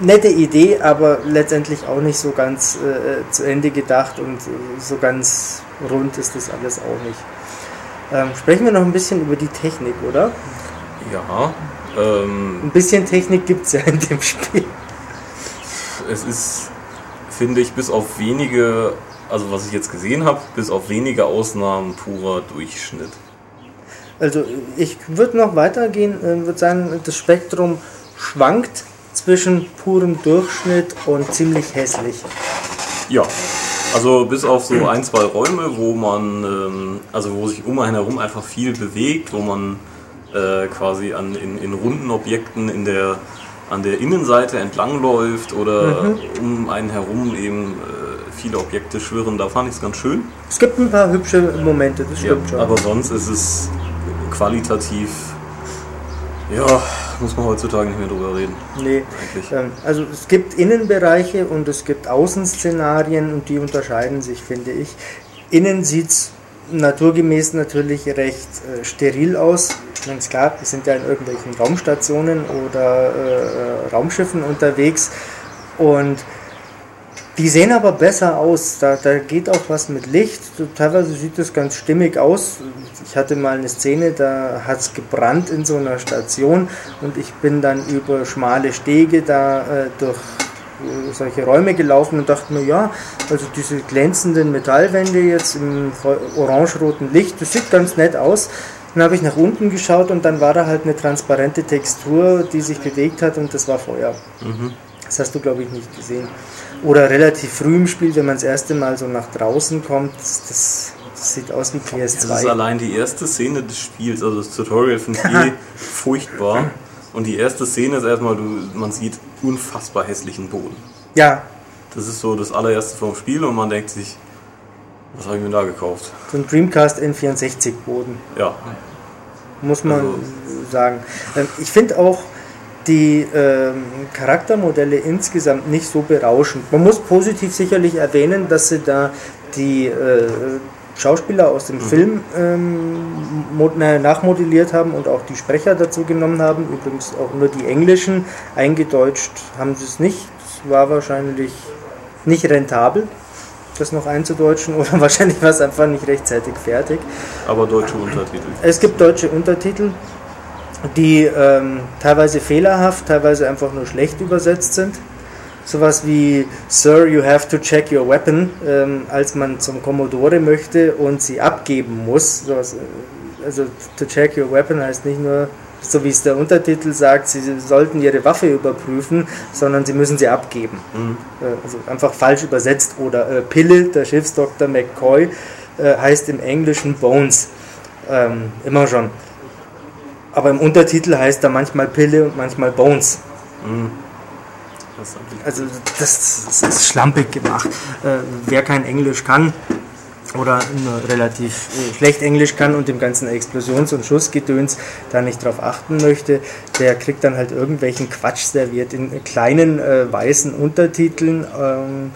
nette Idee, aber letztendlich auch nicht so ganz äh, zu Ende gedacht und äh, so ganz rund ist das alles auch nicht. Ähm, sprechen wir noch ein bisschen über die Technik, oder? Ja. Ähm, ein bisschen Technik gibt es ja in dem Spiel. Es ist finde ich, bis auf wenige, also was ich jetzt gesehen habe, bis auf wenige Ausnahmen purer Durchschnitt. Also ich würde noch weitergehen, äh, würde sagen, das Spektrum schwankt zwischen purem Durchschnitt und ziemlich hässlich. Ja, also bis auf so ein, zwei Räume, wo man, ähm, also wo sich um einen herum einfach viel bewegt, wo man äh, quasi an, in, in runden Objekten in der an der Innenseite entlangläuft oder mhm. um einen herum eben äh, viele Objekte schwirren. Da fand ich es ganz schön. Es gibt ein paar hübsche Momente, das stimmt ja, schon. Aber sonst ist es qualitativ, ja, muss man heutzutage nicht mehr drüber reden. Nee, ähm, also es gibt Innenbereiche und es gibt Außenszenarien und die unterscheiden sich, finde ich. Innen sieht es naturgemäß natürlich recht äh, steril aus. Ganz klar, wir sind ja in irgendwelchen Raumstationen oder äh, äh, Raumschiffen unterwegs und die sehen aber besser aus. Da, da geht auch was mit Licht. Teilweise sieht das ganz stimmig aus. Ich hatte mal eine Szene, da hat es gebrannt in so einer Station und ich bin dann über schmale Stege da äh, durch solche Räume gelaufen und dachte mir, ja, also diese glänzenden Metallwände jetzt im orange-roten Licht, das sieht ganz nett aus. Dann habe ich nach unten geschaut und dann war da halt eine transparente Textur, die sich bewegt hat und das war Feuer. Mhm. Das hast du, glaube ich, nicht gesehen. Oder relativ früh im Spiel, wenn man das erste Mal so nach draußen kommt, das, das sieht aus wie PS2. Das ist allein die erste Szene des Spiels, also das Tutorial finde ich eh furchtbar. Und die erste Szene ist erstmal, du, man sieht unfassbar hässlichen Boden. Ja. Das ist so das allererste vom Spiel und man denkt sich, was habe ich mir da gekauft? So ein Dreamcast N64 Boden. Ja. Muss man also. sagen. Ähm, ich finde auch die ähm, Charaktermodelle insgesamt nicht so berauschend. Man muss positiv sicherlich erwähnen, dass sie da die äh, Schauspieler aus dem mhm. Film ähm, nachmodelliert haben und auch die Sprecher dazu genommen haben. Übrigens auch nur die englischen. Eingedeutscht haben sie es nicht. Es war wahrscheinlich nicht rentabel, das noch einzudeutschen oder wahrscheinlich war es einfach nicht rechtzeitig fertig. Aber deutsche Untertitel. Es gibt deutsche Untertitel, die ähm, teilweise fehlerhaft, teilweise einfach nur schlecht übersetzt sind. sowas wie Sir, you have to check your weapon, ähm, als man zum Commodore möchte und sie abgeben muss. Sowas, äh, also to check your weapon heißt nicht nur, so wie es der Untertitel sagt, sie sollten ihre Waffe überprüfen, sondern sie müssen sie abgeben. Mhm. Äh, also einfach falsch übersetzt. Oder äh, Pille, der Schiffsdoktor McCoy, äh, heißt im Englischen Bones. Ähm, immer schon. Aber im Untertitel heißt er manchmal Pille und manchmal Bones. Mhm. Also das, das, ist schlampig gemacht. Äh, wer kein Englisch kann oder nur relativ schlecht Englisch kann und dem ganzen Explosions- und Schussgedöns da nicht drauf achten möchte, der kriegt dann halt irgendwelchen Quatsch serviert in kleinen äh, weißen Untertiteln. Ähm,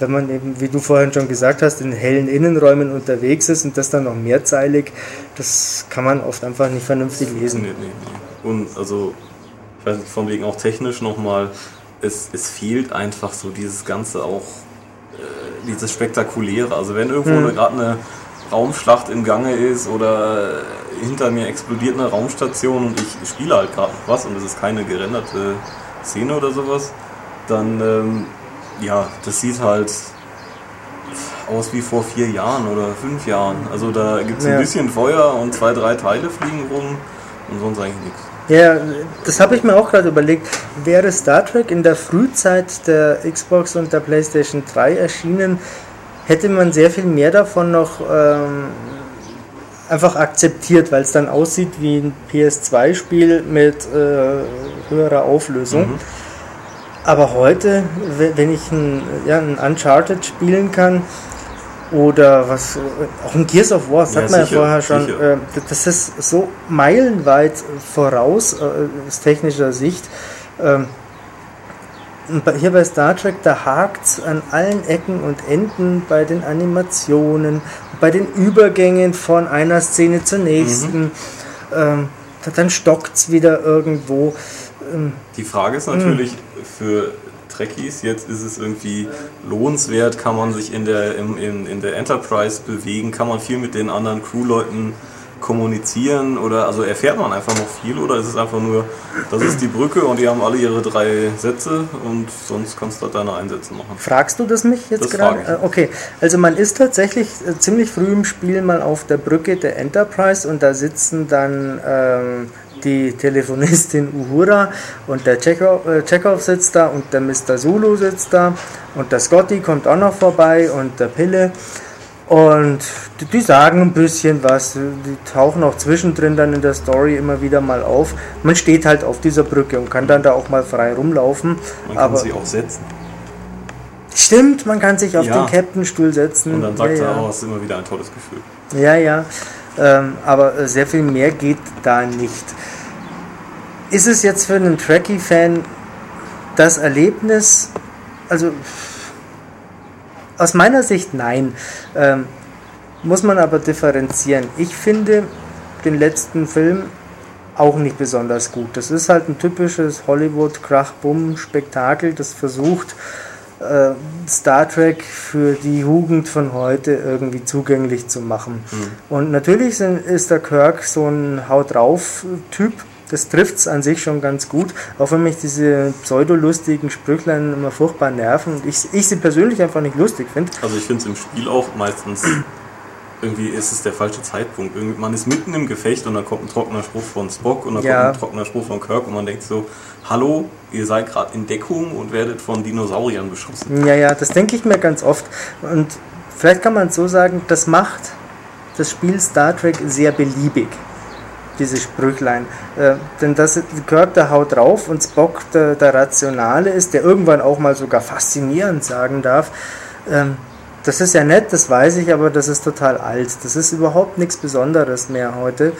wenn man eben, wie du vorhin schon gesagt hast, in hellen Innenräumen unterwegs ist und das dann noch mehrzeilig, das kann man oft einfach nicht vernünftig lesen. Nee, nee, nee. Und also, ich weiß nicht, von wegen auch technisch nochmal, es, es fehlt einfach so dieses Ganze auch, äh, dieses Spektakuläre. Also wenn irgendwo hm. gerade eine Raumschlacht im Gange ist oder hinter mir explodiert eine Raumstation und ich spiele halt gerade was und es ist keine gerenderte Szene oder sowas, dann ähm, ja, das sieht halt aus wie vor vier Jahren oder fünf Jahren. Also da gibt es ein bisschen Feuer und zwei, drei Teile fliegen rum und sonst eigentlich nichts. Ja, das habe ich mir auch gerade überlegt. Wäre Star Trek in der Frühzeit der Xbox und der PlayStation 3 erschienen, hätte man sehr viel mehr davon noch ähm, einfach akzeptiert, weil es dann aussieht wie ein PS2-Spiel mit äh, höherer Auflösung. Mhm. Aber heute, wenn ich ein, ja, ein Uncharted spielen kann, oder was, auch ein Gears of War, das ja, hat man sicher, ja vorher schon. Äh, das ist so meilenweit voraus äh, aus technischer Sicht. Ähm, hier bei Star Trek, da hakt es an allen Ecken und Enden bei den Animationen, bei den Übergängen von einer Szene zur nächsten. Mhm. Ähm, dann stockt es wieder irgendwo. Ähm, Die Frage ist natürlich, für Trekkies. Jetzt ist es irgendwie lohnenswert, kann man sich in der, in, in, in der Enterprise bewegen, kann man viel mit den anderen Crewleuten kommunizieren oder also erfährt man einfach noch viel oder ist es einfach nur, das ist die Brücke und die haben alle ihre drei Sätze und sonst kannst du da deine Einsätze machen. Fragst du das mich jetzt gerade? Äh, okay, also man ist tatsächlich äh, ziemlich früh im Spiel mal auf der Brücke der Enterprise und da sitzen dann ähm, die Telefonistin Uhura und der Chekhov, äh, Chekhov sitzt da und der Mr. Zulu sitzt da und der Scotty kommt auch noch vorbei und der Pille. Und die, sagen ein bisschen was, die tauchen auch zwischendrin dann in der Story immer wieder mal auf. Man steht halt auf dieser Brücke und kann dann da auch mal frei rumlaufen. Man kann aber sie auch setzen. Stimmt, man kann sich auf ja. den Captain-Stuhl setzen. Und dann sagt ja, er, oh, es ist immer wieder ein tolles Gefühl. Ja, ja. Ähm, aber sehr viel mehr geht da nicht. Ist es jetzt für einen Trekkie-Fan das Erlebnis, also aus meiner Sicht nein, ähm, muss man aber differenzieren. Ich finde den letzten Film auch nicht besonders gut. Das ist halt ein typisches Hollywood-Krach-Bumm-Spektakel, das versucht, äh, Star Trek für die Jugend von heute irgendwie zugänglich zu machen. Mhm. Und natürlich sind, ist der Kirk so ein Haut drauf-Typ, das trifft es an sich schon ganz gut, auch wenn mich diese pseudolustigen Sprüchlein immer furchtbar nerven und ich, ich sie persönlich einfach nicht lustig finde. Also ich finde es im Spiel auch meistens, irgendwie ist es der falsche Zeitpunkt. Irgendwie, man ist mitten im Gefecht und dann kommt ein trockener Spruch von Spock und dann ja. kommt ein trockener Spruch von Kirk und man denkt so, hallo, ihr seid gerade in Deckung und werdet von Dinosauriern beschossen. Ja, ja, das denke ich mir ganz oft und vielleicht kann man so sagen, das macht das Spiel Star Trek sehr beliebig diese Sprüchlein. Äh, denn das Kirk, der haut drauf und Spock, der, der, Rationale ist, der irgendwann auch mal sogar faszinierend sagen darf. Ähm, das ist ja nett, das weiß ich, aber das ist total alt. Das ist überhaupt nichts Besonderes mehr heute.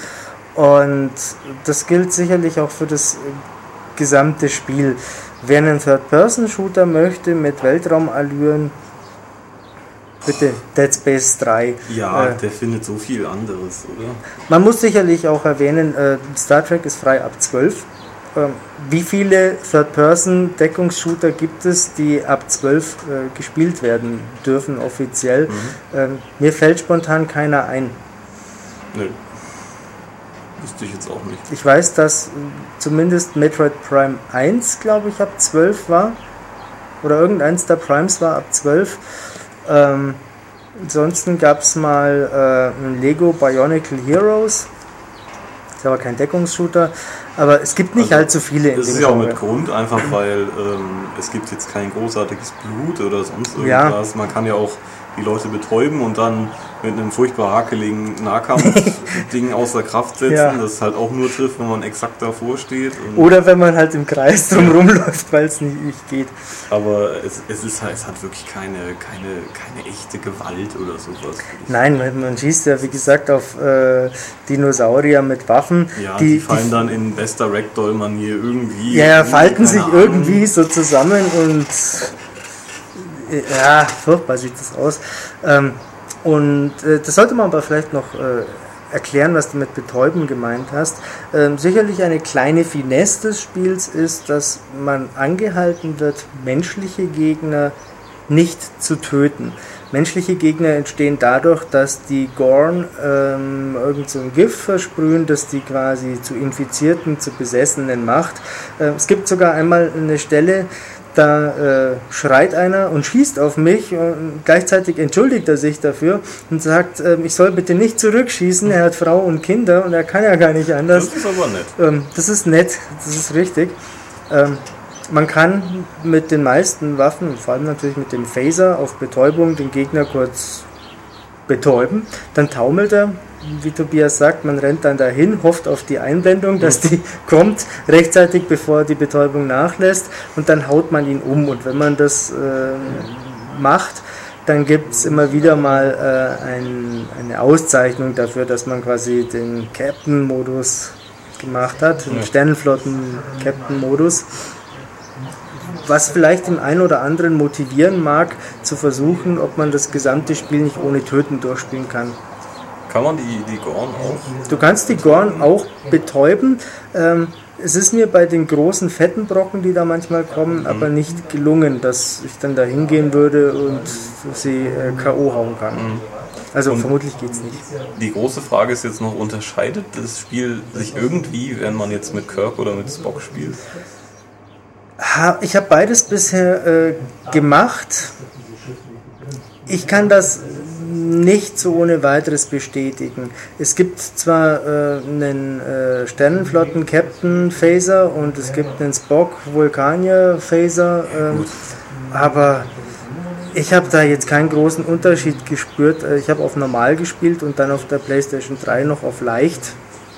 Und das gilt sicherlich auch für das gesamte Spiel. Wer einen Third-Person-Shooter möchte mit Weltraumallüren, Bitte, Dead Space 3. Ja, äh, der findet so viel anderes, oder? Man muss sicherlich auch erwähnen, äh, Star Trek ist frei ab 12. Ähm, wie viele Third-Person-Deckungsshooter gibt es, die ab 12 äh, gespielt werden dürfen, offiziell? Mhm. Ähm, mir fällt spontan keiner ein. Nö. Wüsste ich jetzt auch nicht. Ich weiß, dass zumindest Metroid Prime 1, glaube ich, ab 12 war. oder irgendeins der Primes war ab 12. Ähm, ansonsten gab es mal äh, ein Lego Bionicle Heroes. Ist aber kein Deckungsshooter. Aber es gibt nicht also, allzu viele in Das ist ja auch mit Grund, einfach weil ähm, es gibt jetzt kein großartiges Blut oder sonst irgendwas. Ja. Man kann ja auch die Leute betäuben und dann mit einem furchtbar hakeligen Nahkampf-Ding außer Kraft setzen, ja. das halt auch nur trifft, wenn man exakt davor steht. Oder wenn man halt im Kreis drum rumläuft, weil es nicht, nicht geht. Aber es, es, ist halt, es hat wirklich keine, keine, keine echte Gewalt oder sowas. Nein, man, man schießt ja wie gesagt auf äh, Dinosaurier mit Waffen. Ja, die, die fallen die, dann in bester Ragdoll-Manier irgendwie. Ja, ja falten sich Ahnung. irgendwie so zusammen und ja, furchtbar sieht das aus. Ähm, und äh, das sollte man aber vielleicht noch äh, erklären, was du mit betäuben gemeint hast. Ähm, sicherlich eine kleine Finesse des Spiels ist, dass man angehalten wird, menschliche Gegner nicht zu töten. Menschliche Gegner entstehen dadurch, dass die Gorn ähm, irgend so ein Gift versprühen, das die quasi zu Infizierten, zu Besessenen macht. Ähm, es gibt sogar einmal eine Stelle, da äh, schreit einer und schießt auf mich und gleichzeitig entschuldigt er sich dafür und sagt, äh, ich soll bitte nicht zurückschießen, er hat Frau und Kinder und er kann ja gar nicht anders. Das ist aber nett. Ähm, das ist nett, das ist richtig. Ähm, man kann mit den meisten Waffen, vor allem natürlich mit dem Phaser auf Betäubung, den Gegner kurz betäuben, dann taumelt er, wie Tobias sagt, man rennt dann dahin, hofft auf die Einblendung, dass die kommt, rechtzeitig bevor die Betäubung nachlässt und dann haut man ihn um. Und wenn man das äh, macht, dann gibt es immer wieder mal äh, ein, eine Auszeichnung dafür, dass man quasi den Captain-Modus gemacht hat, den Sternenflotten-Captain-Modus. Was vielleicht den einen oder anderen motivieren mag, zu versuchen, ob man das gesamte Spiel nicht ohne Töten durchspielen kann. Kann man die, die Gorn auch? Du kannst die Gorn auch betäuben. Ähm, es ist mir bei den großen fetten Brocken, die da manchmal kommen, mhm. aber nicht gelungen, dass ich dann da hingehen würde und sie äh, K.O. hauen kann. Mhm. Also und vermutlich geht es nicht. Die große Frage ist jetzt noch, unterscheidet das Spiel sich irgendwie, wenn man jetzt mit Kirk oder mit Spock spielt? Ich habe beides bisher äh, gemacht. Ich kann das nicht so ohne weiteres bestätigen. Es gibt zwar äh, einen äh, Sternenflotten-Captain Phaser und es gibt einen Spock Vulkanier Phaser, äh, aber ich habe da jetzt keinen großen Unterschied gespürt. Äh, ich habe auf normal gespielt und dann auf der PlayStation 3 noch auf leicht,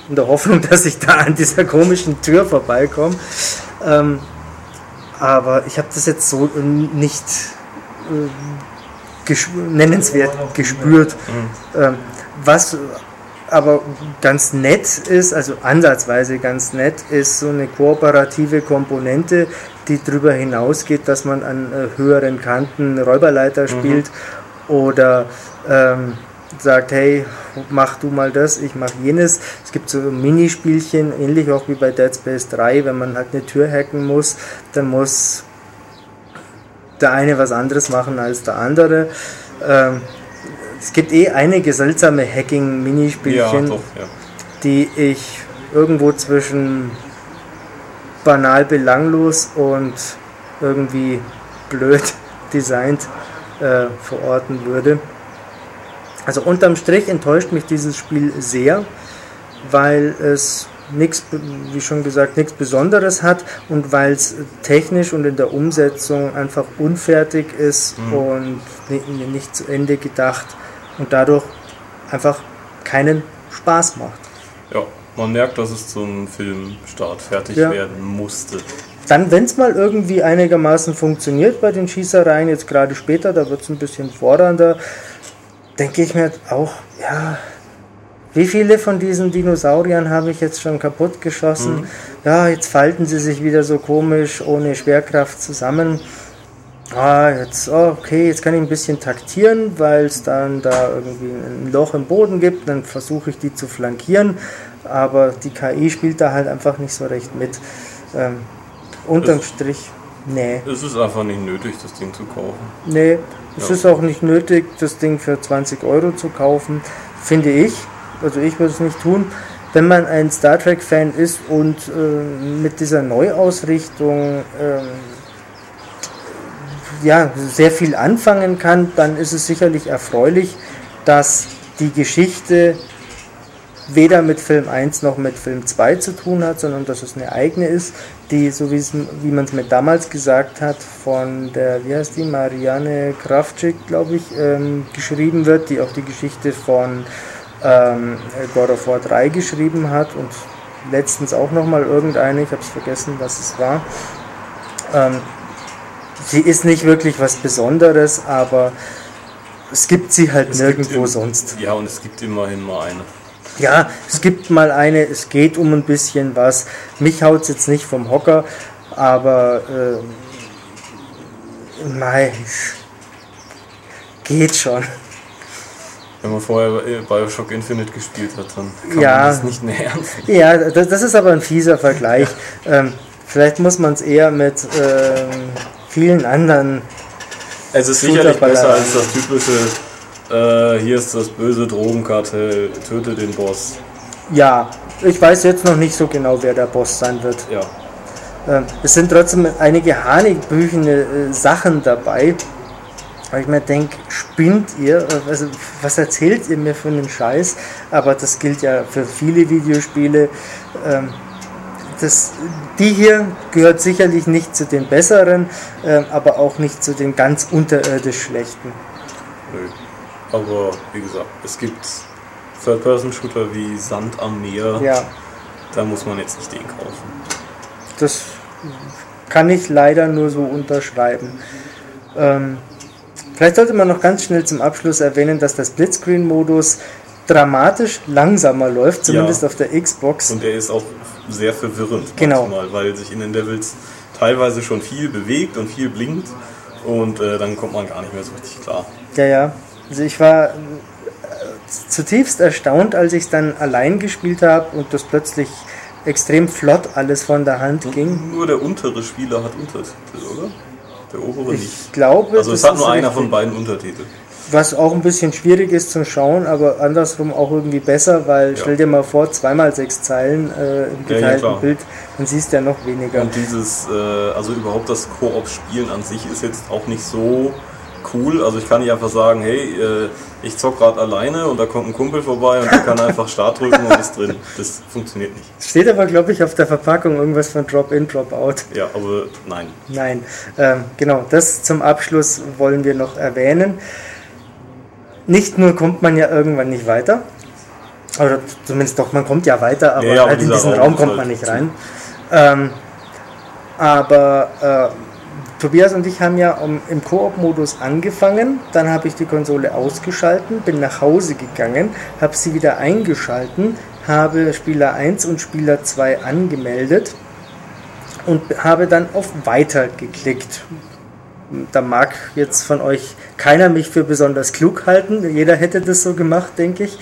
in der Hoffnung, dass ich da an dieser komischen Tür vorbeikomme. Ähm, aber ich habe das jetzt so nicht äh, nennenswert gespürt. Mhm. Ähm, was aber ganz nett ist, also ansatzweise ganz nett, ist so eine kooperative Komponente, die darüber hinausgeht, dass man an äh, höheren Kanten Räuberleiter mhm. spielt mhm. oder ähm, sagt, hey, mach du mal das, ich mach jenes. Es gibt so Minispielchen, ähnlich auch wie bei Dead Space 3, wenn man halt eine Tür hacken muss, dann muss der eine was anderes machen als der andere. Ähm, es gibt eh einige seltsame Hacking-Minispielchen, ja, ja. die ich irgendwo zwischen banal belanglos und irgendwie blöd designt äh, verorten würde. Also unterm Strich enttäuscht mich dieses Spiel sehr, weil es nichts, wie schon gesagt, nichts Besonderes hat und weil es technisch und in der Umsetzung einfach unfertig ist mhm. und nicht zu Ende gedacht und dadurch einfach keinen Spaß macht. Ja, man merkt, dass es zum Filmstart fertig ja. werden musste. Dann, wenn es mal irgendwie einigermaßen funktioniert bei den Schießereien, jetzt gerade später, da wird es ein bisschen fordernder, denke ich mir auch, ja, wie viele von diesen Dinosauriern habe ich jetzt schon kaputt geschossen? Mhm. Ja, jetzt falten sie sich wieder so komisch ohne Schwerkraft zusammen. Ah, jetzt, oh, okay, jetzt kann ich ein bisschen taktieren, weil es dann da irgendwie ein Loch im Boden gibt. Dann versuche ich die zu flankieren. Aber die KI spielt da halt einfach nicht so recht mit. Ähm, unterm es, Strich, nee. Es ist einfach nicht nötig, das Ding zu kaufen. Nee, es ja. ist auch nicht nötig, das Ding für 20 Euro zu kaufen, finde ich also ich würde es nicht tun, wenn man ein Star Trek-Fan ist und äh, mit dieser Neuausrichtung äh, ja, sehr viel anfangen kann, dann ist es sicherlich erfreulich, dass die Geschichte weder mit Film 1 noch mit Film 2 zu tun hat, sondern dass es eine eigene ist, die, so wie, man es mir damals gesagt hat, von der, wie heißt die, Marianne Kravczyk, glaube ich, ähm, geschrieben wird, die auch die Geschichte von ähm, God of War 3 geschrieben hat und letztens auch nochmal irgendeine, ich habe es vergessen, was es war. Ähm, sie ist nicht wirklich was Besonderes, aber es gibt sie halt es nirgendwo im, sonst. Ja, und es gibt immerhin mal eine. Ja, es gibt mal eine, es geht um ein bisschen was. Mich haut es jetzt nicht vom Hocker, aber äh, mei, geht schon. Wenn man vorher Bioshock Infinite gespielt hat, dann kann ja, man das nicht mehr ernst Ja, das, das, ist aber ein fieser Vergleich. ähm, vielleicht muss man es eher mit ähm, vielen anderen. Es ist sicherlich besser als das typische, äh, hier ist das böse Drogenkartell, töte den Boss. Ja, ich weiß jetzt noch nicht so genau, wer der Boss sein wird. Ja. Ähm, es sind trotzdem einige hanebüchene äh, Sachen dabei weil ich mir denke, spinnt ihr? Also, was erzählt ihr mir für einen Scheiß? Aber das gilt ja für viele Videospiele. Ähm, das, die hier gehört sicherlich nicht zu den besseren, ähm, aber auch nicht zu den ganz unterirdisch schlechten. Nö. Aber wie gesagt, es gibt Third-Person-Shooter wie Sand am Meer. Ja. Da muss man jetzt nicht den kaufen. Das kann ich leider nur so unterschreiben. Ähm, Vielleicht sollte man noch ganz schnell zum Abschluss erwähnen, dass der Splitscreen-Modus dramatisch langsamer läuft, zumindest ja. auf der Xbox. Und er ist auch sehr verwirrend genau. manchmal, weil sich in den Levels teilweise schon viel bewegt und viel blinkt und äh, dann kommt man gar nicht mehr so richtig klar. Ja, ja. Also ich war äh, zutiefst erstaunt, als ich es dann allein gespielt habe und das plötzlich extrem flott alles von der Hand und ging. Nur der untere Spieler hat Untertitel, oder? Der obere ich nicht. glaube, also es hat nur einer von beiden Untertitel. Was auch ein bisschen schwierig ist zum Schauen, aber andersrum auch irgendwie besser, weil ja. stell dir mal vor, zweimal sechs Zeilen äh, im geteilten ja, ja, Bild, dann siehst du ja noch weniger. Und dieses, äh, also überhaupt das Koop-Spielen an sich ist jetzt auch nicht so cool. Also ich kann nicht einfach sagen, hey, äh, ich zock gerade alleine und da kommt ein Kumpel vorbei und der kann einfach Start drücken und ist drin. Das funktioniert nicht. Steht aber, glaube ich, auf der Verpackung irgendwas von Drop-in, Drop-out. Ja, aber nein. Nein, ähm, genau, das zum Abschluss wollen wir noch erwähnen. Nicht nur kommt man ja irgendwann nicht weiter, oder zumindest doch, man kommt ja weiter, aber, ja, aber halt in diesen Raum, Raum kommt man halt nicht rein. Ähm, aber äh, Tobias und ich haben ja im Koop-Modus angefangen, dann habe ich die Konsole ausgeschalten, bin nach Hause gegangen, habe sie wieder eingeschalten, habe Spieler 1 und Spieler 2 angemeldet und habe dann auf Weiter geklickt. Da mag jetzt von euch keiner mich für besonders klug halten, jeder hätte das so gemacht, denke ich.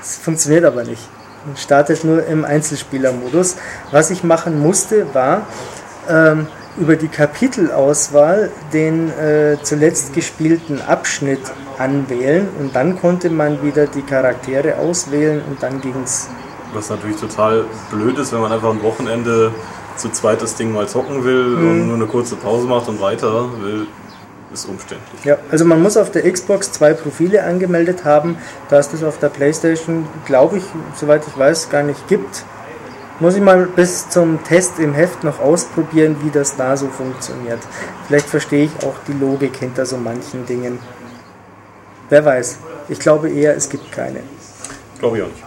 Es funktioniert aber nicht. Man startet nur im Einzelspielermodus. Was ich machen musste, war ähm, über die Kapitelauswahl den äh, zuletzt gespielten Abschnitt anwählen und dann konnte man wieder die Charaktere auswählen und dann ging es. Was natürlich total blöd ist, wenn man einfach am Wochenende zu zweit das Ding mal zocken will mhm. und nur eine kurze Pause macht und weiter will, ist umständlich. Ja, also man muss auf der Xbox zwei Profile angemeldet haben, da es das auf der Playstation, glaube ich, soweit ich weiß, gar nicht gibt. Muss ich mal bis zum Test im Heft noch ausprobieren, wie das da so funktioniert. Vielleicht verstehe ich auch die Logik hinter so manchen Dingen. Wer weiß. Ich glaube eher, es gibt keine. Glaube ich auch nicht.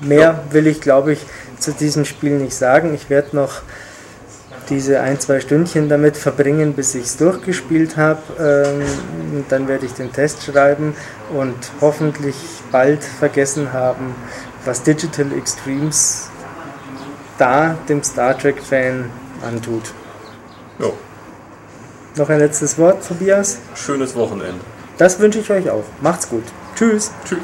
Mehr will ich, glaube ich, zu diesem Spiel nicht sagen. Ich werde noch diese ein, zwei Stündchen damit verbringen, bis ich es durchgespielt habe. Ähm, dann werde ich den Test schreiben und hoffentlich bald vergessen haben, was Digital Extremes da dem Star Trek-Fan antut. Jo. Noch ein letztes Wort, Tobias? Schönes Wochenende. Das wünsche ich euch auch. Macht's gut. Tschüss. Tschüss.